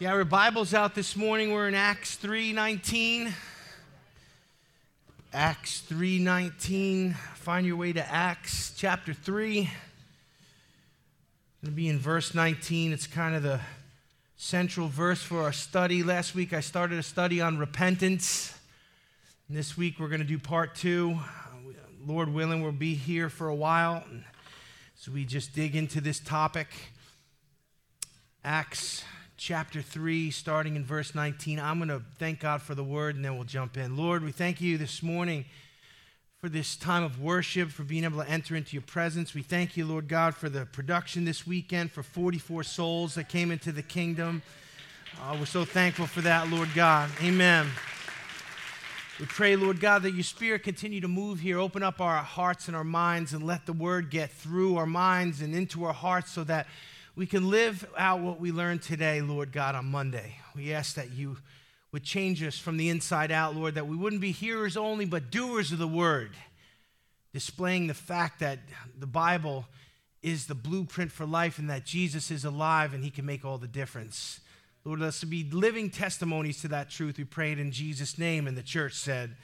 Yeah, our Bible's out this morning. We're in Acts 3:19. Acts 3:19. Find your way to Acts chapter 3. Going to be in verse 19. It's kind of the central verse for our study. Last week I started a study on repentance. And this week we're going to do part 2. Lord willing, we'll be here for a while. So we just dig into this topic. Acts chapter 3, starting in verse 19. I'm going to thank God for the word and then we'll jump in. Lord, we thank you this morning for this time of worship, for being able to enter into your presence. We thank you, Lord God, for the production this weekend, for 44 souls that came into the kingdom. Uh, we're so thankful for that, Lord God. Amen. We pray, Lord God, that your Spirit continue to move here, open up our hearts and our minds, and let the word get through our minds and into our hearts so that we can live out what we learned today, Lord God, on Monday. We ask that you would change us from the inside out, Lord, that we wouldn't be hearers only, but doers of the word, displaying the fact that the Bible is the blueprint for life and that Jesus is alive and he can make all the difference. Lord, let us be living testimonies to that truth. We prayed in Jesus' name, and the church said,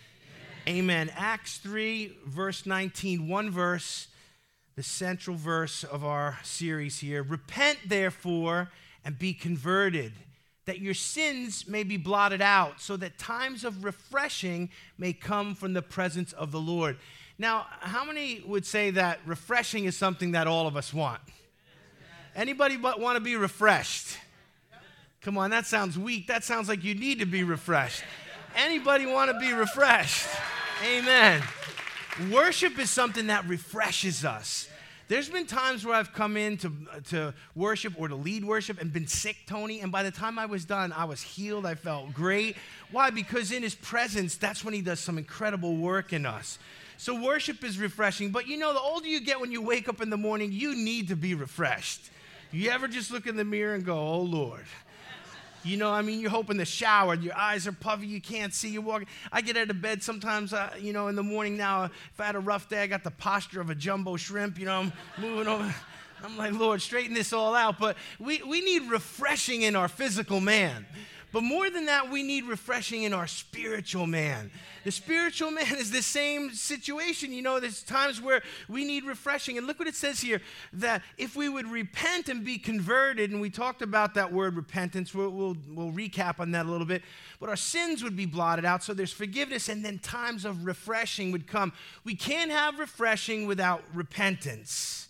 Amen. Amen. Acts 3, verse 19, one verse the central verse of our series here. Repent, therefore, and be converted, that your sins may be blotted out, so that times of refreshing may come from the presence of the Lord. Now, how many would say that refreshing is something that all of us want? Anybody but want to be refreshed? Come on, that sounds weak. That sounds like you need to be refreshed. Anybody want to be refreshed? Amen. Worship is something that refreshes us. There's been times where I've come in to, to worship or to lead worship and been sick, Tony, and by the time I was done, I was healed. I felt great. Why? Because in His presence, that's when He does some incredible work in us. So worship is refreshing. But you know, the older you get when you wake up in the morning, you need to be refreshed. You ever just look in the mirror and go, oh Lord, you know, I mean, you're hoping the shower, your eyes are puffy, you can't see, you're walking. I get out of bed sometimes, uh, you know, in the morning now, if I had a rough day, I got the posture of a jumbo shrimp, you know, I'm moving over. I'm like, Lord, straighten this all out. But we, we need refreshing in our physical man. But more than that, we need refreshing in our spiritual man. The spiritual man is the same situation. You know, there's times where we need refreshing. And look what it says here that if we would repent and be converted, and we talked about that word repentance, we'll, we'll, we'll recap on that a little bit, but our sins would be blotted out. So there's forgiveness, and then times of refreshing would come. We can't have refreshing without repentance.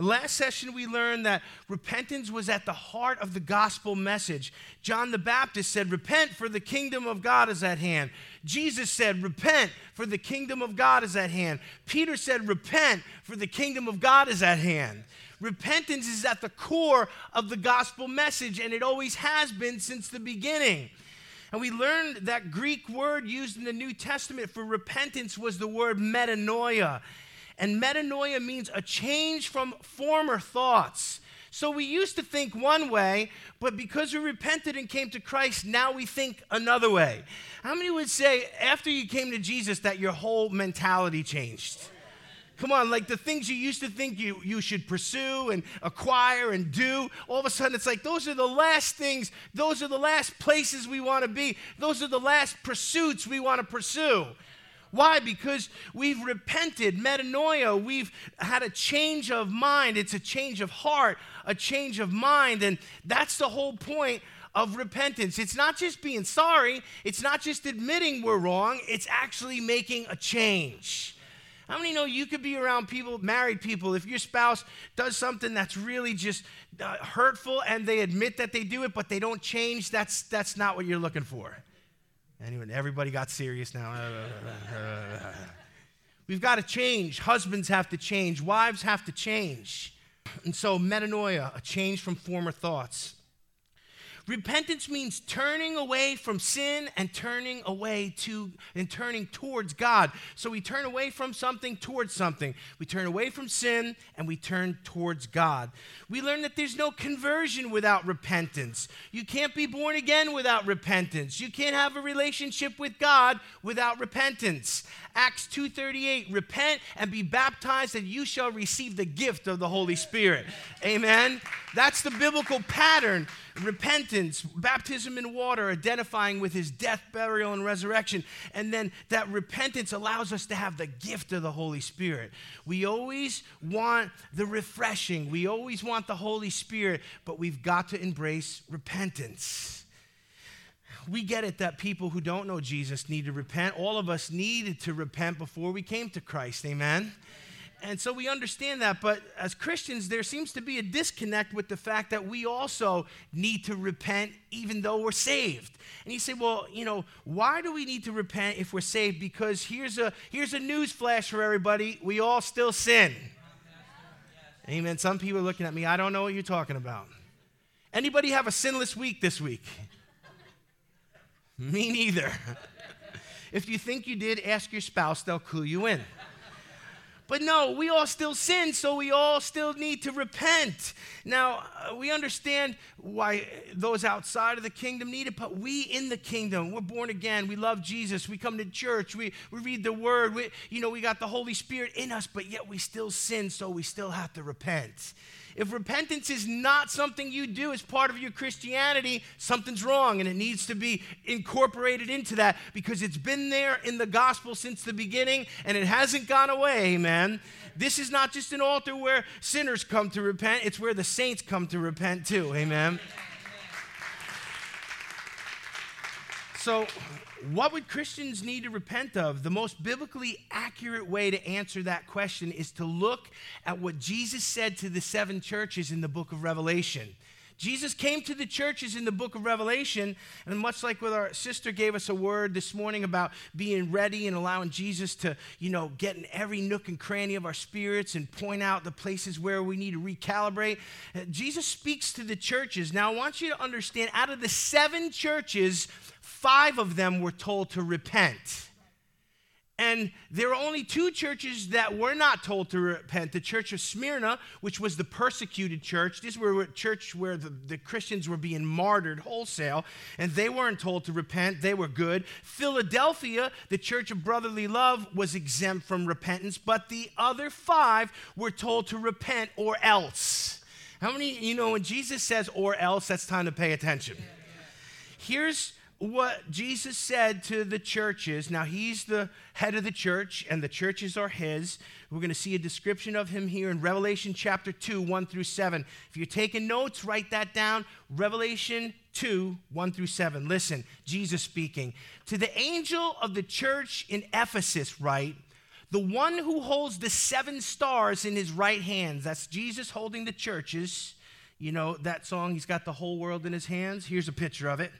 Last session, we learned that repentance was at the heart of the gospel message. John the Baptist said, Repent, for the kingdom of God is at hand. Jesus said, Repent, for the kingdom of God is at hand. Peter said, Repent, for the kingdom of God is at hand. Repentance is at the core of the gospel message, and it always has been since the beginning. And we learned that Greek word used in the New Testament for repentance was the word metanoia. And metanoia means a change from former thoughts. So we used to think one way, but because we repented and came to Christ, now we think another way. How many would say after you came to Jesus that your whole mentality changed? Come on, like the things you used to think you, you should pursue and acquire and do, all of a sudden it's like those are the last things, those are the last places we want to be, those are the last pursuits we want to pursue. Why? Because we've repented, metanoia, we've had a change of mind. It's a change of heart, a change of mind. And that's the whole point of repentance. It's not just being sorry, it's not just admitting we're wrong, it's actually making a change. How many know you could be around people, married people, if your spouse does something that's really just uh, hurtful and they admit that they do it, but they don't change? That's, that's not what you're looking for. Anyway, everybody got serious now. We've got to change. Husbands have to change. Wives have to change. And so, metanoia, a change from former thoughts. Repentance means turning away from sin and turning away to and turning towards God. So we turn away from something towards something. We turn away from sin and we turn towards God. We learn that there's no conversion without repentance. You can't be born again without repentance. You can't have a relationship with God without repentance. Acts 2:38, repent and be baptized and you shall receive the gift of the Holy Spirit. Amen. That's the biblical pattern repentance, baptism in water, identifying with his death, burial, and resurrection. And then that repentance allows us to have the gift of the Holy Spirit. We always want the refreshing, we always want the Holy Spirit, but we've got to embrace repentance we get it that people who don't know Jesus need to repent. All of us needed to repent before we came to Christ. Amen. And so we understand that, but as Christians, there seems to be a disconnect with the fact that we also need to repent even though we're saved. And you say, well, you know, why do we need to repent if we're saved? Because here's a here's a news flash for everybody. We all still sin. Amen. Some people are looking at me, I don't know what you're talking about. Anybody have a sinless week this week? me neither. if you think you did, ask your spouse, they'll clue you in. But no, we all still sin, so we all still need to repent. Now, uh, we understand why those outside of the kingdom need it, but we in the kingdom, we're born again, we love Jesus, we come to church, we, we read the word, we, you know, we got the Holy Spirit in us, but yet we still sin, so we still have to repent. If repentance is not something you do as part of your Christianity, something's wrong and it needs to be incorporated into that because it's been there in the gospel since the beginning and it hasn't gone away, amen. This is not just an altar where sinners come to repent, it's where the saints come to repent too, amen. So, what would Christians need to repent of? The most biblically accurate way to answer that question is to look at what Jesus said to the seven churches in the book of Revelation. Jesus came to the churches in the book of Revelation, and much like what our sister gave us a word this morning about being ready and allowing Jesus to, you know, get in every nook and cranny of our spirits and point out the places where we need to recalibrate, uh, Jesus speaks to the churches. Now, I want you to understand out of the seven churches, five of them were told to repent. And there are only two churches that were not told to repent the church of Smyrna, which was the persecuted church. This was a church where the, the Christians were being martyred wholesale, and they weren't told to repent. They were good. Philadelphia, the church of brotherly love, was exempt from repentance, but the other five were told to repent or else. How many, you know, when Jesus says or else, that's time to pay attention. Here's what Jesus said to the churches. Now, he's the head of the church, and the churches are his. We're going to see a description of him here in Revelation chapter 2, 1 through 7. If you're taking notes, write that down. Revelation 2, 1 through 7. Listen, Jesus speaking. To the angel of the church in Ephesus, write, the one who holds the seven stars in his right hands, that's Jesus holding the churches. You know that song, He's Got the Whole World in His Hands? Here's a picture of it.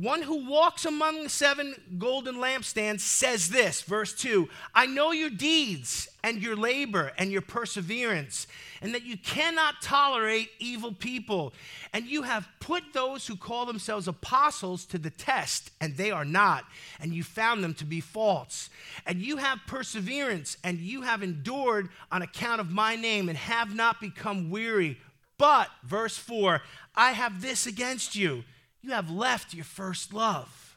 One who walks among the seven golden lampstands says this, verse 2 I know your deeds and your labor and your perseverance, and that you cannot tolerate evil people. And you have put those who call themselves apostles to the test, and they are not, and you found them to be false. And you have perseverance, and you have endured on account of my name, and have not become weary. But, verse 4, I have this against you you have left your first love.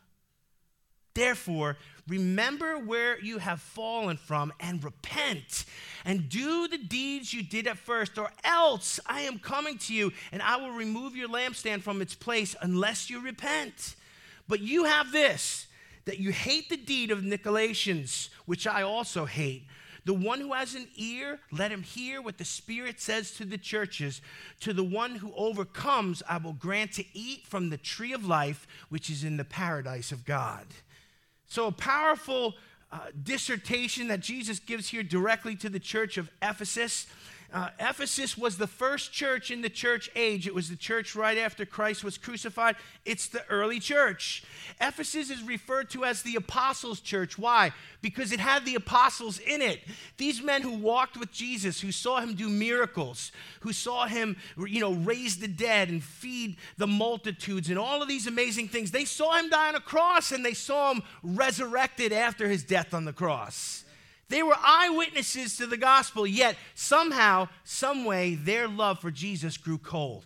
Therefore, remember where you have fallen from and repent and do the deeds you did at first, or else I am coming to you and I will remove your lampstand from its place unless you repent. But you have this that you hate the deed of Nicolaitans, which I also hate. The one who has an ear, let him hear what the Spirit says to the churches. To the one who overcomes, I will grant to eat from the tree of life, which is in the paradise of God. So, a powerful uh, dissertation that Jesus gives here directly to the church of Ephesus. Uh, Ephesus was the first church in the church age. It was the church right after Christ was crucified. It's the early church. Ephesus is referred to as the apostles' church. Why? Because it had the apostles in it. These men who walked with Jesus, who saw him do miracles, who saw him, you know, raise the dead and feed the multitudes and all of these amazing things. They saw him die on a cross and they saw him resurrected after his death on the cross. They were eyewitnesses to the gospel, yet somehow, someway, their love for Jesus grew cold.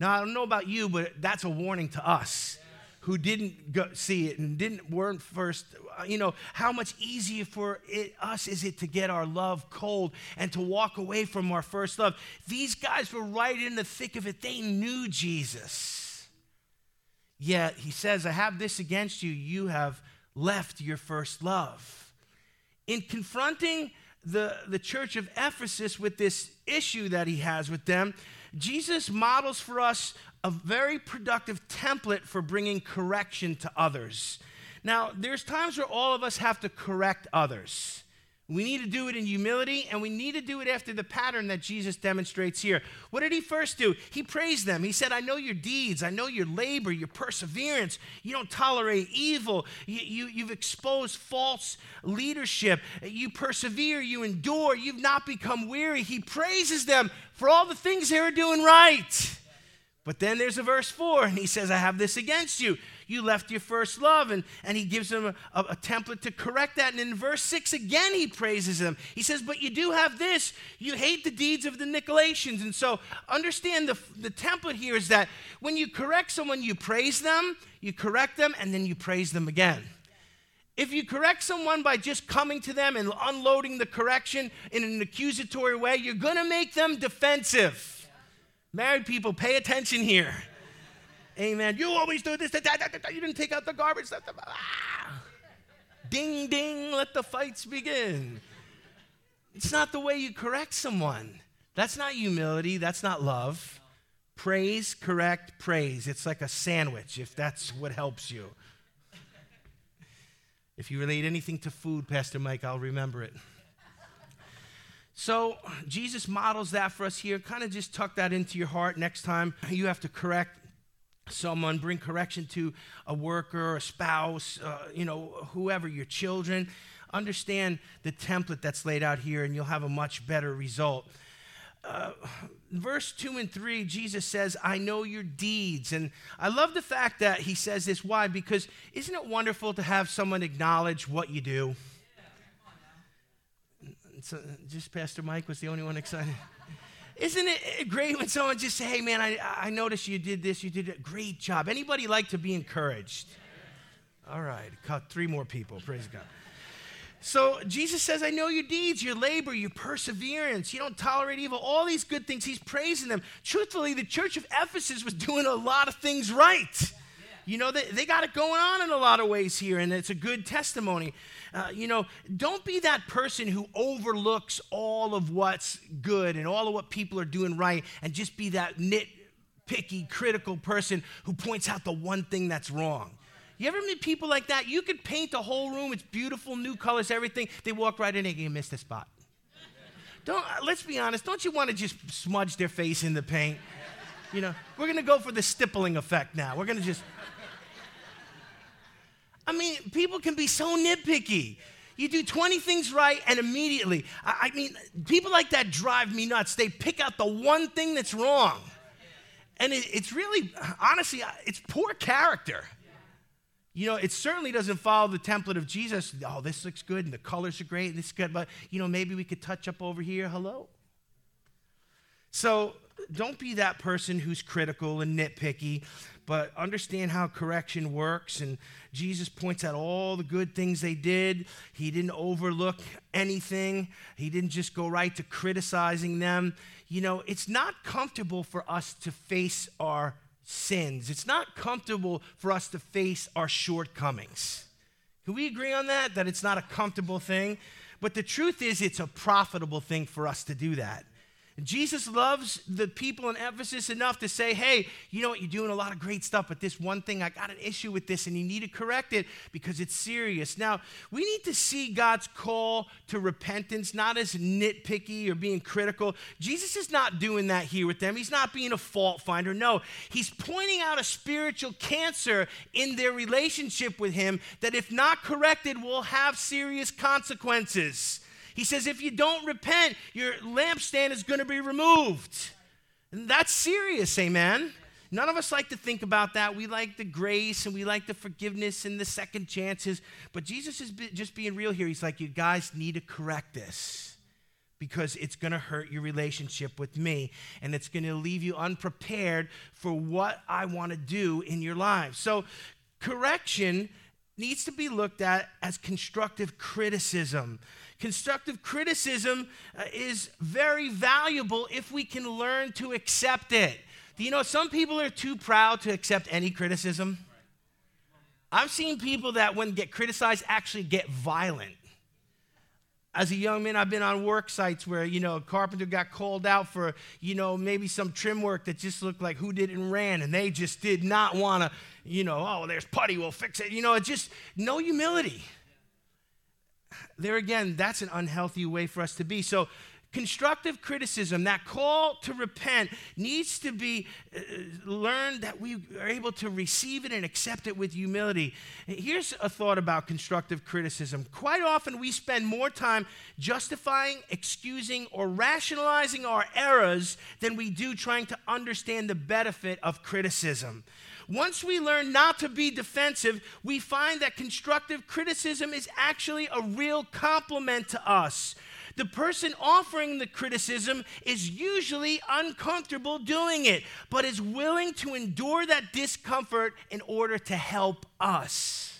Now, I don't know about you, but that's a warning to us. who didn't go, see it and didn't weren't first. You know how much easier for it, us is it to get our love cold and to walk away from our first love? These guys were right in the thick of it. They knew jesus. Yet he says i have this against you. You have left your first love in confronting the, the church of ephesus with this issue that he has with them jesus models for us a very productive template for bringing correction to others. Now, there's times where all of us have to correct others. We need to do it in humility, and we need to do it after the pattern that Jesus demonstrates here. What did he first do? He praised them. He said, I know your deeds. I know your labor, your perseverance. You don't tolerate evil. You, you, have exposed false leadership. You persevere. You endure. You've not become weary. He praises them for all the things they were doing right. But then there's a verse 4, and he says, I have this against you. You left your first love. And, and he gives them a, a, a, template to correct that. And in verse 6, again, he praises them. He says, But you do have this. You hate the deeds of the Nicolaitans. And so understand the, the template here is that when you correct someone, you praise them, you correct them, and then you praise them again. If you correct someone by just coming to them and unloading the correction in an accusatory way, you're going to make them defensive. Married people, pay attention here. Amen. You always do this, that, that, that, you didn't take out the garbage. Ah. Ding, ding, let the fights begin. It's not the way you correct someone. That's not humility. That's not love. Praise, correct, praise. It's like a sandwich, if that's what helps you. If you relate anything to food, Pastor Mike, I'll remember it. So Jesus models that for us here. Kind of just tuck that into your heart. Next time you have to correct someone, bring correction to a worker, a spouse, uh, you know, whoever, your children. Understand the template that's laid out here, and you'll have a much better result. Uh, verse 2 and 3, Jesus says, I know your deeds. And I love the fact that he says this. Why? Because isn't it wonderful to have someone acknowledge what you do? So just Pastor Mike was the only one excited. Isn't it great when someone just say, "Hey, man, I, I noticed you did this. You did a great job." Anybody like to be encouraged? All right, cut three more people. Praise God. So Jesus says, I know your deeds, your labor, your perseverance. You don't tolerate evil, all these good things. He's praising them. Truthfully, the church of Ephesus was doing a lot of things right. You know, they, they got it going on in a lot of ways here, and it's a good testimony. Uh, you know, don't be that person who overlooks all of what's good and all of what people are doing right and just be that nitpicky, critical person who points out the one thing that's wrong. You ever meet people like that? You could paint the whole room, it's beautiful, new colors, everything. They walk right in and you miss the spot. Don't, uh, let's be honest, don't you want to just smudge their face in the paint? You know, we're going to go for the stippling effect now. We're going to just. I mean, people can be so nitpicky. You do 20 things right, and immediately, I, I mean, people like that drive me nuts. They pick out the one thing that's wrong. And it, it's really, honestly, it's poor character. You know, it certainly doesn't follow the template of Jesus. Oh, this looks good, and the colors are great, and this is good, but, you know, maybe we could touch up over here. Hello? So don't be that person who's critical and nitpicky but understand how correction works. And Jesus points out all the good things they did. He didn't overlook anything, He didn't just go right to criticizing them. You know, it's not comfortable for us to face our sins, it's not comfortable for us to face our shortcomings. Can we agree on that? That it's not a comfortable thing? But the truth is, it's a profitable thing for us to do that. Jesus loves the people in Ephesus enough to say, hey, you know what, you're doing a lot of great stuff, but this one thing, I got an issue with this, and you need to correct it because it's serious. Now, we need to see God's call to repentance not as nitpicky or being critical. Jesus is not doing that here with them. He's not being a fault finder. No, he's pointing out a spiritual cancer in their relationship with him that, if not corrected, will have serious consequences. He says, if you don't repent, your lampstand is going to be removed. And that's serious, amen. None of us like to think about that. We like the grace and we like the forgiveness and the second chances. But Jesus is just being real here. He's like, you guys need to correct this because it's going to hurt your relationship with me and it's going to leave you unprepared for what I want to do in your lives. So correction needs to be looked at as constructive criticism. Constructive criticism uh, is very valuable if we can learn to accept it. Do you know some people are too proud to accept any criticism? I've seen people that, when get criticized, actually get violent. As a young man, I've been on work sites where, you know, a carpenter got called out for, you know, maybe some trim work that just looked like who did it and ran, and they just did not want to, you know, oh, there's putty, we'll fix it. You know, it's just no humility. There again, that's an unhealthy way for us to be. So constructive criticism, that call to repent, needs to be uh, learned that we are able to receive it and accept it with humility. Here's a thought about constructive criticism. Quite often, we spend more time justifying, excusing, or rationalizing our errors than we do trying to understand the benefit of criticism. Once we learn not to be defensive, we find that constructive criticism is actually a real compliment to us. The person offering the criticism is usually uncomfortable doing it, but is willing to endure that discomfort in order to help us.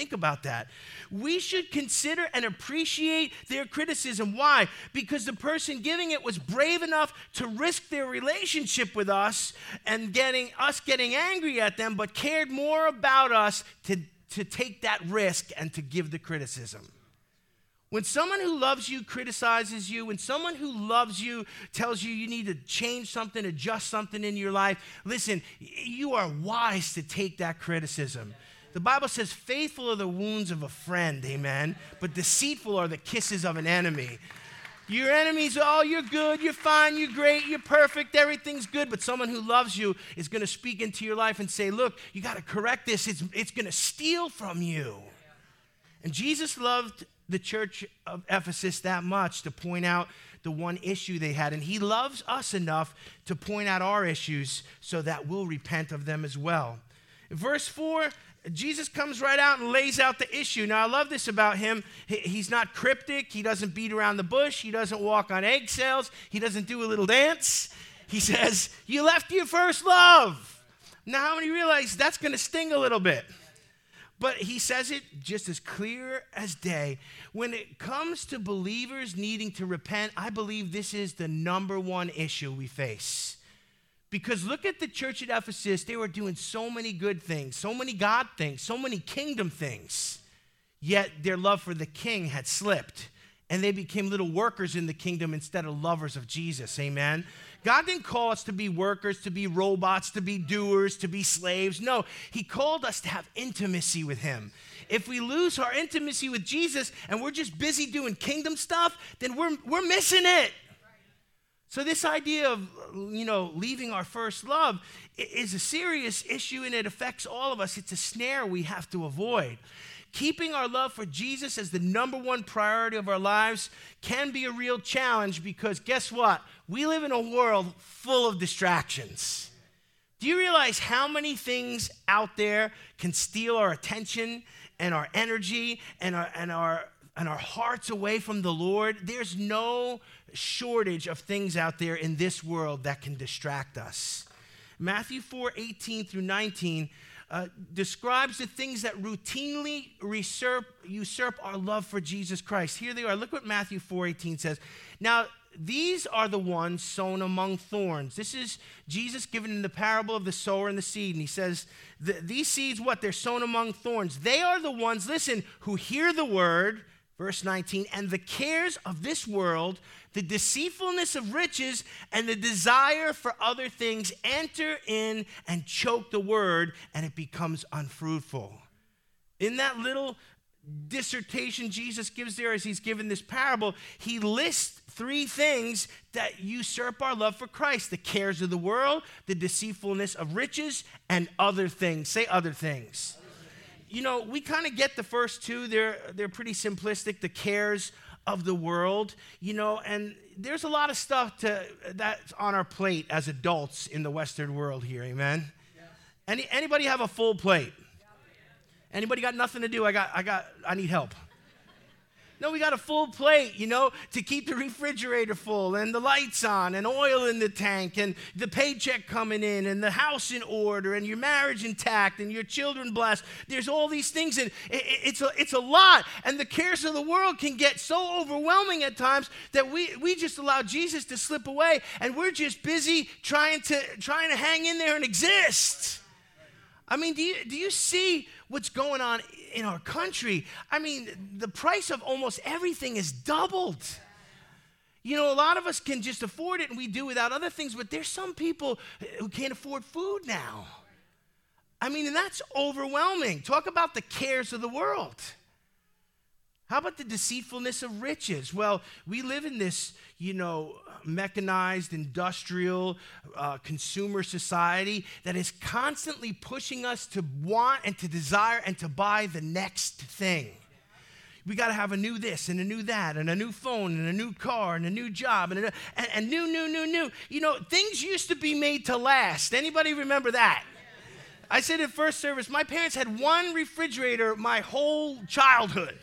Think about that. We should consider and appreciate their criticism. Why? Because the person giving it was brave enough to risk their relationship with us and getting us getting angry at them, but cared more about us to, to take that risk and to give the criticism. When someone who loves you criticizes you, when someone who loves you tells you you need to change something, adjust something in your life, listen, you are wise to take that criticism. The Bible says, faithful are the wounds of a friend, amen, but deceitful are the kisses of an enemy. Your enemies, oh, you're good, you're fine, you're great, you're perfect, everything's good. But someone who loves you is going to speak into your life and say, look, you got to correct this. It's, it's going to steal from you. And Jesus loved the church of Ephesus that much to point out the one issue they had. And he loves us enough to point out our issues so that we'll repent of them as well. Verse 4, Jesus comes right out and lays out the issue. Now, I love this about him. He's not cryptic. He doesn't beat around the bush. He doesn't walk on eggshells. He doesn't do a little dance. He says, You left your first love. Now, how many realize that's going to sting a little bit? But he says it just as clear as day. When it comes to believers needing to repent, I believe this is the number one issue we face. Because look at the church at Ephesus, they were doing so many good things, so many God things, so many kingdom things. Yet their love for the king had slipped, and they became little workers in the kingdom instead of lovers of Jesus. Amen. God didn't call us to be workers, to be robots, to be doers, to be slaves. No, He called us to have intimacy with Him. If we lose our intimacy with Jesus and we're just busy doing kingdom stuff, then we're, we're missing it. So this idea of you know leaving our first love is a serious issue and it affects all of us. It's a snare we have to avoid. Keeping our love for Jesus as the number one priority of our lives can be a real challenge because guess what? We live in a world full of distractions. Do you realize how many things out there can steal our attention and our energy and our, and our, and our hearts away from the Lord? There's no shortage of things out there in this world that can distract us. Matthew 4 18 through 19 uh, describes the things that routinely usurp, usurp our love for Jesus Christ. Here they are. Look what Matthew 4:18 says. Now, these are the ones sown among thorns. This is Jesus given in the parable of the sower and the seed. And he says, These seeds, what? They're sown among thorns. They are the ones, listen, who hear the word, verse 19, and the cares of this world the deceitfulness of riches and the desire for other things enter in and choke the word, and it becomes unfruitful. In that little dissertation Jesus gives there as he's given this parable, he lists three things that usurp our love for Christ the cares of the world, the deceitfulness of riches, and other things. Say other things. You know, we kind of get the first two, they're, they're pretty simplistic the cares of the world, you know, and there's a lot of stuff to, that's on our plate as adults in the Western world here, amen? Yeah. Any, anybody have a full plate? Anybody got nothing to do? I got, I got, I need help. No, we got a full plate, you know, to keep the refrigerator full and the lights on and oil in the tank and the paycheck coming in and the house in order and your marriage intact and your children blessed. There's all these things and it's a, it's a lot. And the cares of the world can get so overwhelming at times that we, we just allow Jesus to slip away and we're just busy trying to, trying to hang in there and exist. I mean, do you, do you see what's going on in our country? I mean, the price of almost everything is doubled. You know, a lot of us can just afford it and we do without other things, but there's some people who can't afford food now. I mean, and that's overwhelming. Talk about the cares of the world. How about the deceitfulness of riches? Well, we live in this, you know, mechanized, industrial, uh, consumer society that is constantly pushing us to want and to desire and to buy the next thing. We got to have a new this and a new that and a new phone and a new car and a new job and, a, and, and new, new, new, new. You know, things used to be made to last. Anybody remember that? I said in first service, my parents had one refrigerator my whole childhood.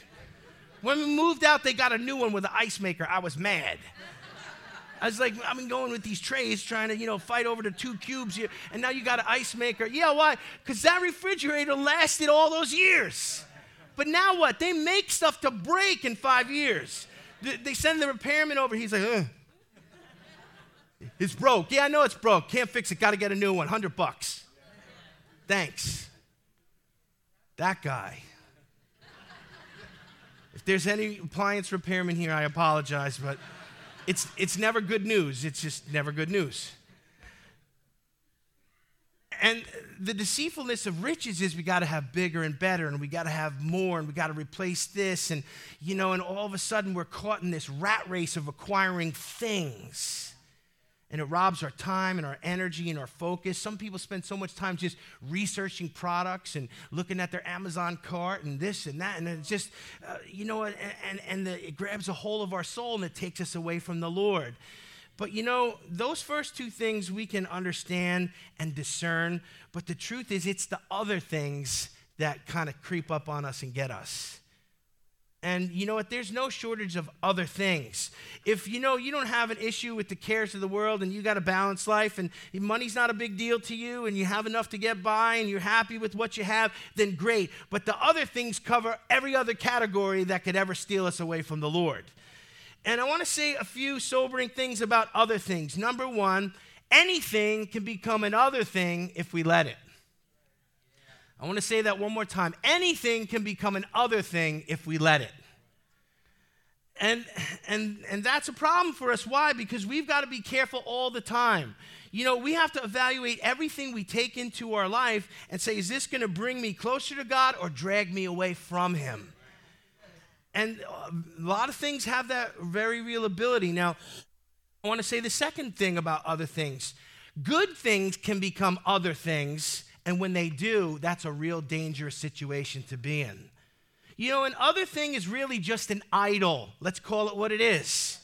When we moved out, they got a new one with an ice maker. I was mad. I was like, I've been going with these trays trying to, you know, fight over the two cubes here, and now you got an ice maker. Yeah, why? Because that refrigerator lasted all those years. But now what? They make stuff to break in five years. They send the repairman over. He's like, Ugh. it's broke. Yeah, I know it's broke. Can't fix it. Got to get a new one. Hundred bucks. Thanks. That guy. If there's any appliance repairman here, I apologize, but it's, it's never good news. It's just never good news. And the deceitfulness of riches is we got to have bigger and better, and we got to have more, and we got to replace this. And, you know, and all of a sudden we're caught in this rat race of acquiring things and it robs our time and our energy and our focus. Some people spend so much time just researching products and looking at their Amazon cart and this and that, and it's just, uh, you know, and, and, and the, it grabs a hold of our soul and it takes us away from the Lord. But you know, those first two things we can understand and discern, but the truth is, it's the other things that kind of creep up on us and get us. And you know what? There's no shortage of other things. If you know you don't have an issue with the cares of the world and you got a balanced life and money's not a big deal to you and you have enough to get by and you're happy with what you have, then great. But the other things cover every other category that could ever steal us away from the Lord. And I want to say a few sobering things about other things. Number one, anything can become another thing if we let it. I want to say that one more time. Anything can become an other thing if we let it. And, and, and that's a problem for us. Why? Because we've got to be careful all the time. You know, we have to evaluate everything we take into our life and say, is this going to bring me closer to God or drag me away from Him? And uh, a lot of things have that very real ability. Now, I want to say the second thing about other things good things can become other things and when they do, that's a real dangerous situation to be in. You know, another thing is really just an idol. Let's call it what it is.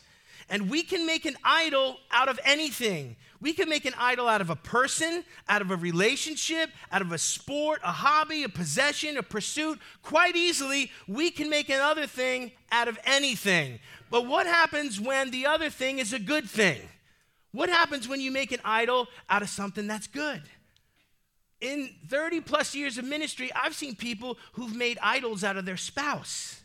And we can make an idol out of anything. We can make an idol out of a person, out of a relationship, out of a sport, a hobby, a possession, a pursuit. Quite easily, we can make another thing out of anything. But what happens when the other thing is a good thing? What happens when you make an idol out of something that's good? In 30 plus years of ministry, I've seen people who've made idols out of their spouse.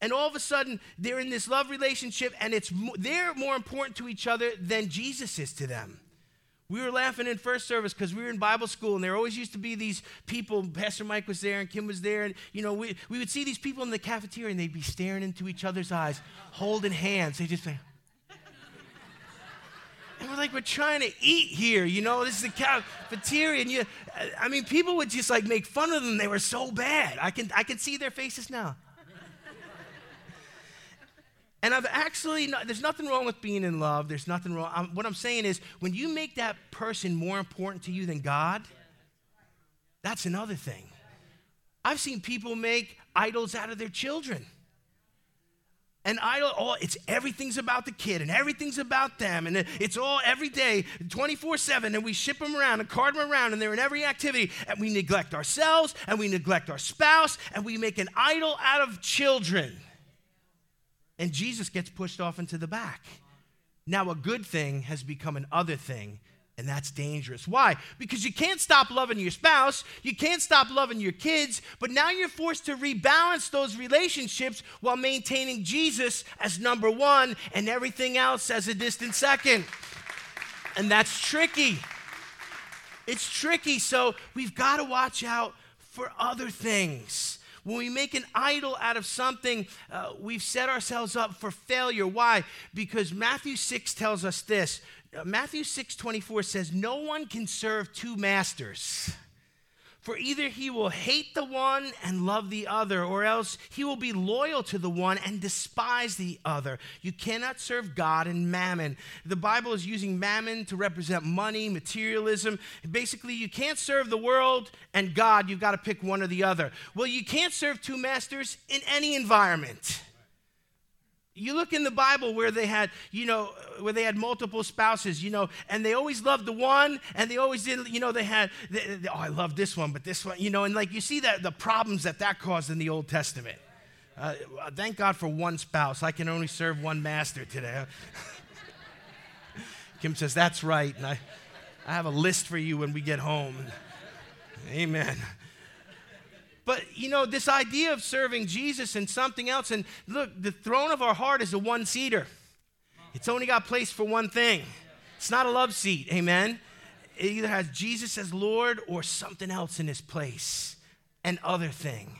And all of a sudden, they're in this love relationship, and it's they're more important to each other than Jesus is to them. We were laughing in first service because we were in Bible school, and there always used to be these people. Pastor Mike was there, and Kim was there, and you know, we, we would see these people in the cafeteria, and they'd be staring into each other's eyes, holding hands. They just say, and we're like, we're trying to eat here, you know, this is the cafeteria. And you, I mean, people would just like make fun of them. They were so bad. I can, I can see their faces now. and I've actually, not, there's nothing wrong with being in love. There's nothing wrong. I'm, what I'm saying is, when you make that person more important to you than God, that's another thing. I've seen people make idols out of their children an idol oh it's everything's about the kid and everything's about them. And it's all every day 24-7 and we ship them around and cart them around and they're in every activity. And we neglect ourselves and we neglect our spouse and we make an idol out of children. And Jesus gets pushed off into the back. Now, a good thing has become an other thing, and that's dangerous. Why? Because you can't stop loving your spouse, you can't stop loving your kids, but now you're forced to rebalance those relationships while maintaining Jesus as number one and everything else as a distant second. And that's tricky. It's tricky, so we've got to watch out for other things. When we make an idol out of something, uh, we've set ourselves up for failure. Why? Because Matthew 6 tells us this. Uh, Matthew 6 24 says, No one can serve two masters. For either he will hate the one and love the other, or else he will be loyal to the one and despise the other. You cannot serve God and mammon. The Bible is using mammon to represent money, materialism. Basically, you can't serve the world and God. You've got to pick one or the other. Well, you can't serve two masters in any environment. You look in the Bible where they had, you know, where they had multiple spouses, you know, and they always loved the one, and they always did, you know, they had, they, they, oh, I love this one, but this one, you know, and like you see that the problems that that caused in the Old Testament. Uh, thank God for one spouse. I can only serve one master today. Kim says, That's right. And I, I have a list for you when we get home. Amen. But you know, this idea of serving Jesus and something else, and look, the throne of our heart is a one seater. It's only got place for one thing. It's not a love seat, amen? It either has Jesus as Lord or something else in his place, an other thing.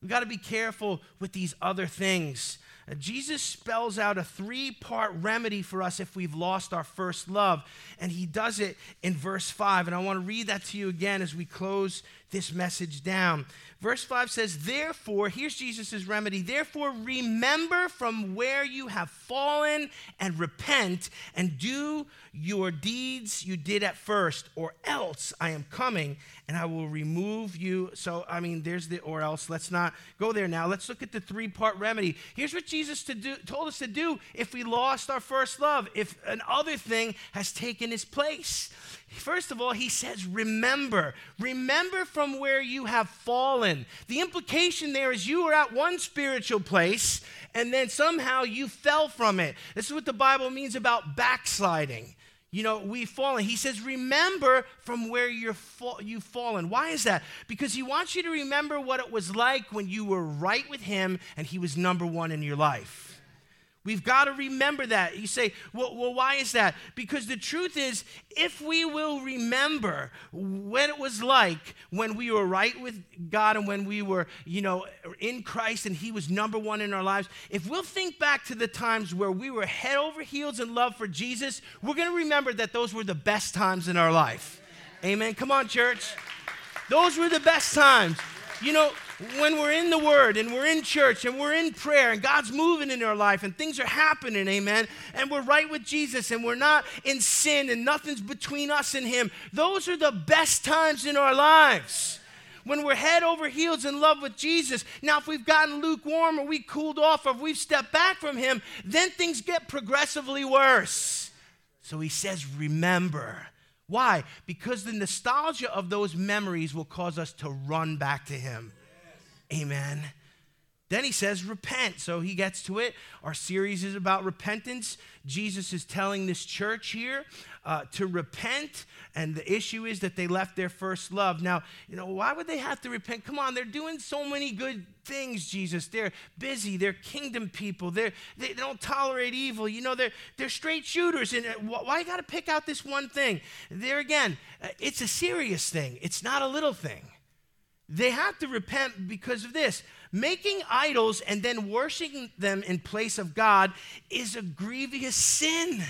We've got to be careful with these other things. Uh, Jesus spells out a three part remedy for us if we've lost our first love. And he does it in verse 5. And I want to read that to you again as we close this message down. Verse 5 says, Therefore, here's Jesus' remedy. Therefore, remember from where you have fallen and repent and do your deeds you did at first, or else I am coming and I will remove you. So, I mean, there's the or else. Let's not go there now. Let's look at the three part remedy. Here's what Jesus to do, told us to do if we lost our first love, if another thing has taken its place. First of all, he says, Remember. Remember from where you have fallen. The implication there is you were at one spiritual place and then somehow you fell from it. This is what the Bible means about backsliding you know, we've fallen. He says, remember from where you're fa- you've fallen. Why is that? Because he wants you to remember what it was like when you were right with him and he was number one in your life. We've got to remember that. You say, well, well, why is that? Because the truth is, if we will remember what it was like when we were right with God and when we were, you know, in Christ and He was number one in our lives, if we'll think back to the times where we were head over heels in love for Jesus, we're going to remember that those were the best times in our life. Amen. Come on, church. Those were the best times. You know, when we're in the Word and we're in church and we're in prayer and God's moving in our life and things are happening, amen, and we're right with Jesus and we're not in sin and nothing's between us and Him, those are the best times in our lives. When we're head over heels in love with Jesus. Now, if we've gotten lukewarm or we cooled off or we've stepped back from Him, then things get progressively worse. So He says, Remember. Why? Because the nostalgia of those memories will cause us to run back to Him. Amen. Then he says, repent. So he gets to it. Our series is about repentance. Jesus is telling this church here uh, to repent. And the issue is that they left their first love. Now, you know, why would they have to repent? Come on, they're doing so many good things, Jesus. They're busy. They're kingdom people. They're, they don't tolerate evil. You know, they're, they're straight shooters. And uh, why you got to pick out this one thing? There again, uh, it's a serious thing, it's not a little thing. They have to repent because of this. Making idols and then worshiping them in place of God is a grievous sin.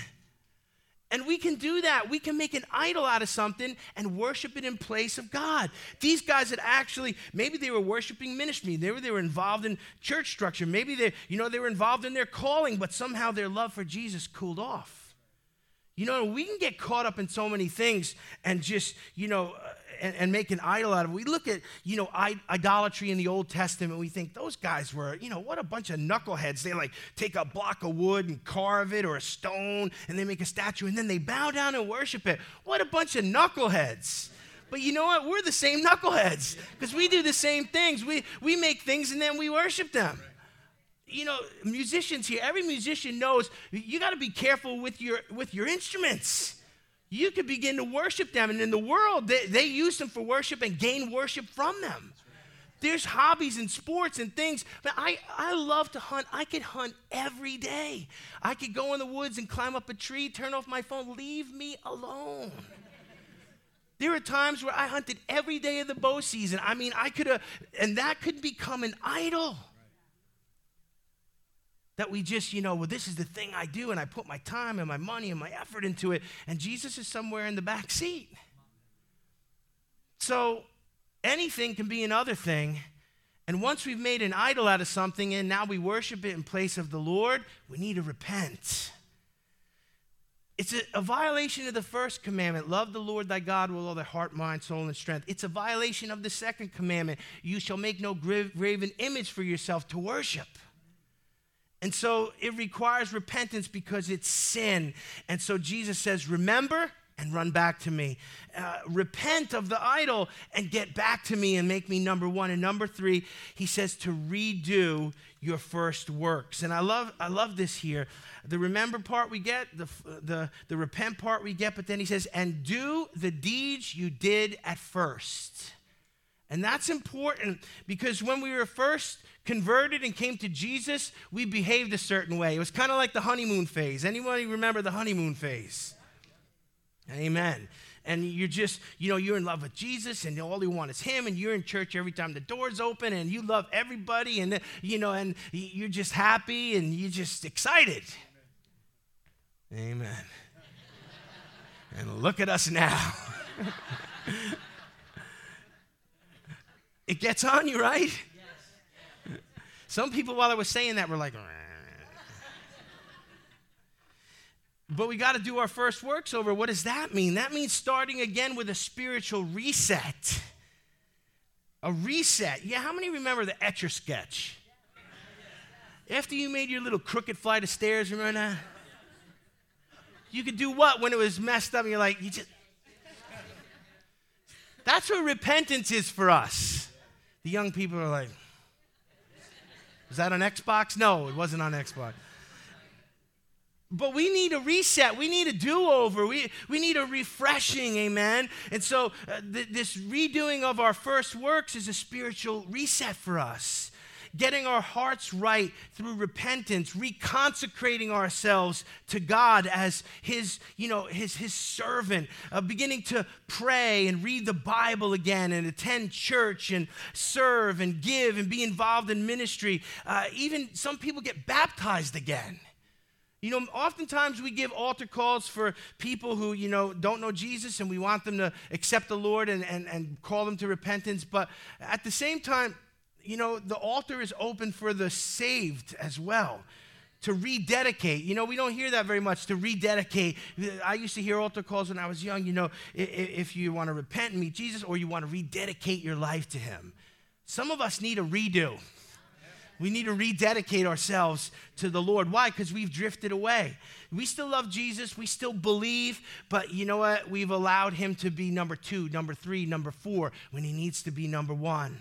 And we can do that. We can make an idol out of something and worship it in place of God. These guys that actually, maybe they were worshiping ministry, maybe they were involved in church structure, maybe they, you know, they were involved in their calling, but somehow their love for Jesus cooled off. You know, we can get caught up in so many things and just, you know, and, and make an idol out of it. We look at, you know, idolatry in the Old Testament. We think those guys were, you know, what a bunch of knuckleheads. They like take a block of wood and carve it or a stone and they make a statue and then they bow down and worship it. What a bunch of knuckleheads. But you know what? We're the same knuckleheads because we do the same things. We, we make things and then we worship them. you know, musicians here, every musician knows you got to be careful with your with your instruments. You could begin to worship them, and in the world, they, they use them for worship and gain worship from them. There's hobbies and sports and things. But I, I love to hunt. I could hunt every day. I could go in the woods and climb up a tree, turn off my phone, leave me alone. There are times where I hunted every day of the bow season. I mean, I could have, and that could become an idol. That we just, you know, well, this is the thing I do, and I put my time and my money and my effort into it, and Jesus is somewhere in the back seat. So anything can be another thing. And once we've made an idol out of something and now we worship it in place of the Lord, we need to repent. It's a, a, violation of the first commandment love the Lord thy God with all thy heart, mind, soul, and strength. It's a violation of the second commandment you shall make no graven image for yourself to worship. And so it requires repentance because it's sin. And so Jesus says, Remember and run back to me. Uh, repent of the idol and get back to me and make me number one. And number three, he says to redo your first works. And I love, I love this here. The remember part we get, the, the, the repent part we get, but then he says, and do the deeds you did at first. And that's important because when we were first converted and came to Jesus, we behaved a certain way. It was kind of like the honeymoon phase. Anybody remember the honeymoon phase? Amen. And you're just, you know, you're in love with Jesus and all you want is Him, and you're in church every time the door's open, and you love everybody, and, you know, and you're just happy and you're just excited. Amen. and look at us now. it gets on you, right? Yes. Some people, while I was saying that, were like, but we got to do our first works over. What does that mean? That means starting again with a spiritual reset. A reset. Yeah, how many remember the Etch a Sketch? After you made your little crooked flight of stairs, remember that? You could do what when it was messed up and you're like, you just. That's what repentance is for us. The young people are like, was that on Xbox? No, it wasn't on Xbox. But we need a reset. We need a do over. We, we need a refreshing, amen? And so, uh, th- this redoing of our first works is a spiritual reset for us. Getting our hearts right through repentance, reconsecrating ourselves to God as His, you know, His, his servant, uh, beginning to pray and read the Bible again and attend church and serve and give and be involved in ministry. Uh, even some people get baptized again. You know, oftentimes we give altar calls for people who, you know, don't know Jesus and we want them to accept the Lord and, and, and call them to repentance. But at the same time, you know, the altar is open for the saved as well to rededicate. You know, we don't hear that very much to rededicate. I used to hear altar calls when I was young, you know, if you want to repent and meet Jesus or you want to rededicate your life to Him. Some of us need a redo. We need to rededicate ourselves to the Lord. Why? Because we've drifted away. We still love Jesus, we still believe, but you know what? We've allowed him to be number two, number three, number four when he needs to be number one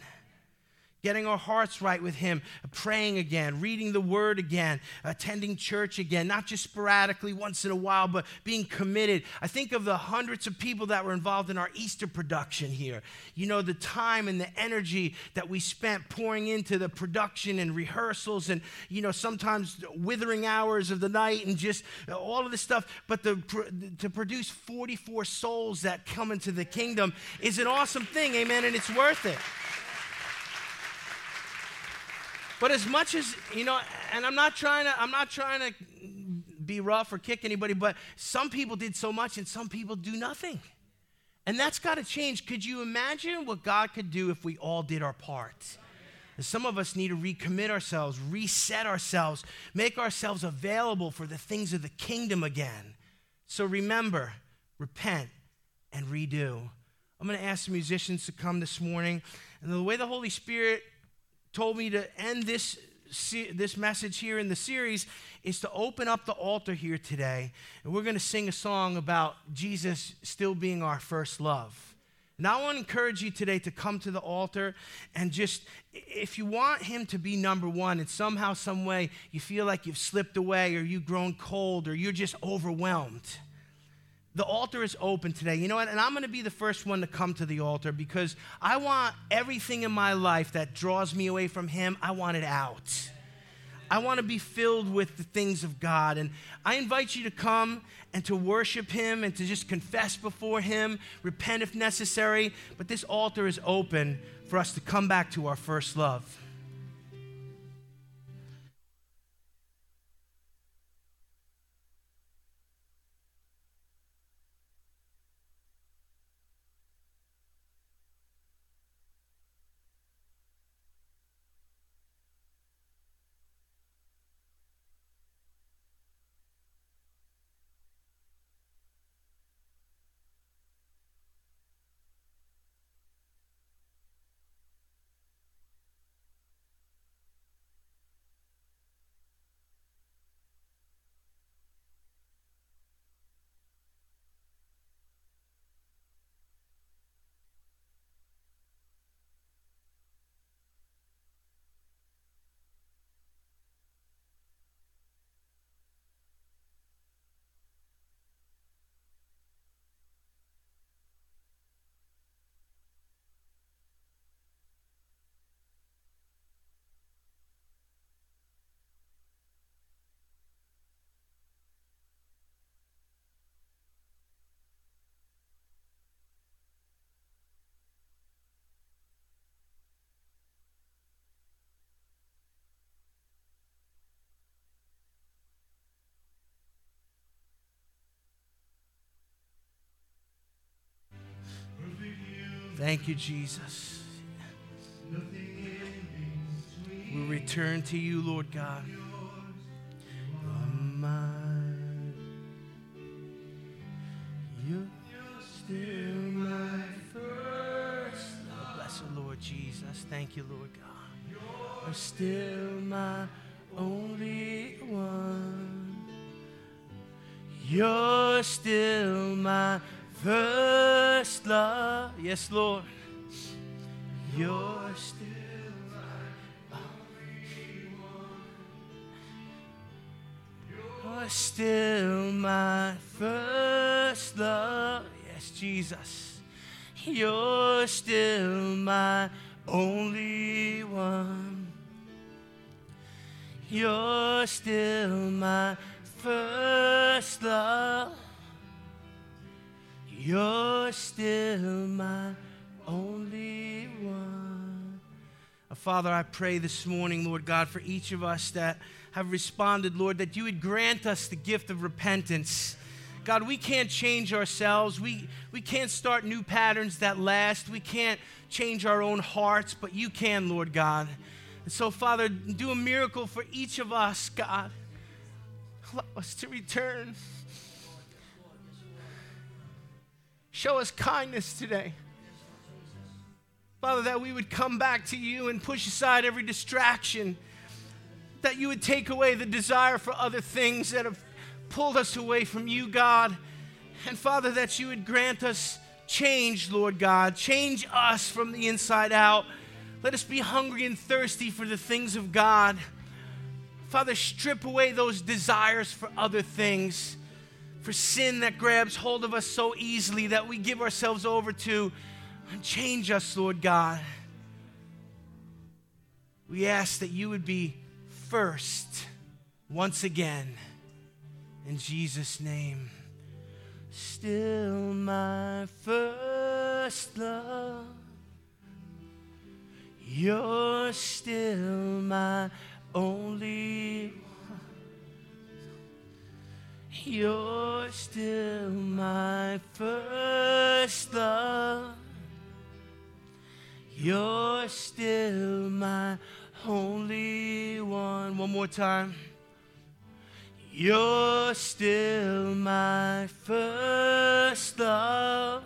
getting our hearts right with Him, praying again, reading the Word again, attending church again, not just sporadically once in a while, but being committed. I think of the hundreds of people that were involved in our Easter production here. You know, the time and the energy that we spent pouring into the production and rehearsals, and, you know, sometimes withering hours of the night and just all of this stuff. But the, to produce 44 souls that come into the kingdom is an awesome thing, amen, and it's worth it. But as much as, you know, and I'm not trying to, I'm not trying to be rough or kick anybody, but some people did so much and some people do nothing. And that's got to change. Could you imagine what God could do if we all did our part? Some of us need to recommit ourselves, reset ourselves, make ourselves available for the things of the kingdom again. So remember, repent and redo. I'm going to ask the musicians to come this morning. And the way the Holy Spirit told me to end this, this message here in the series is to open up the altar here today. And we're going to sing a song about Jesus still being our first love. Now, I want to encourage you today to come to the altar and just, if you want Him to be number one, and somehow, some way, you feel like you've slipped away or you've grown cold or you're just overwhelmed, the altar is open today. You know what? And I'm going to be the first one to come to the altar because I want everything in my life that draws me away from Him, I want it out. I want to be filled with the things of God. And I invite you to come and to worship Him and to just confess before Him, repent if necessary. But this altar is open for us to come back to our first love. Thank you, Jesus. We return to you, Lord God. You're still my first. Bless Lord Jesus. Thank you, Lord God. You're still my only one. You're still my first love. Yes, Lord. You're still my only one. You're still my first love. Yes, Jesus. You're still my only one. You're still my first love. You're still my only one. Uh, Father, I pray this morning, Lord God, for each of us that have responded, Lord, that you would grant us the gift of repentance. God, we can't change ourselves. We, we can't start new patterns that last. We can't change our own hearts, but you can, Lord God. And so, Father, do a miracle for each of us, God. Allow us to return. Show us kindness today. Father, that we would come back to you and push aside every distraction, that you would take away the desire for other things that have pulled us away from you, God. And Father, that you would grant us change, Lord God. Change us from the inside out. Let us be hungry and thirsty for the things of God. Father, strip away those desires for other things for sin that grabs hold of us so easily that we give ourselves over to. Change us, Lord God. We ask that you would be first once again. In Jesus' name. Still my first love. You're still my only you're still my first love. You're still my only one. One more time. You're still my first love.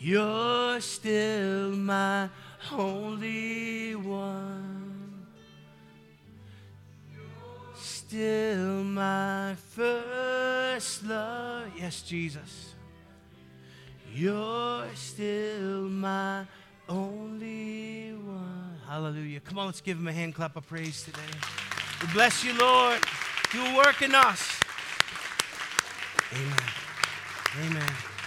You're still my only one. Still my first love. Yes, Jesus. You're still my only one. Hallelujah. Come on, let's give him a hand clap of praise today. We bless you, Lord. You work in us. Amen. Amen.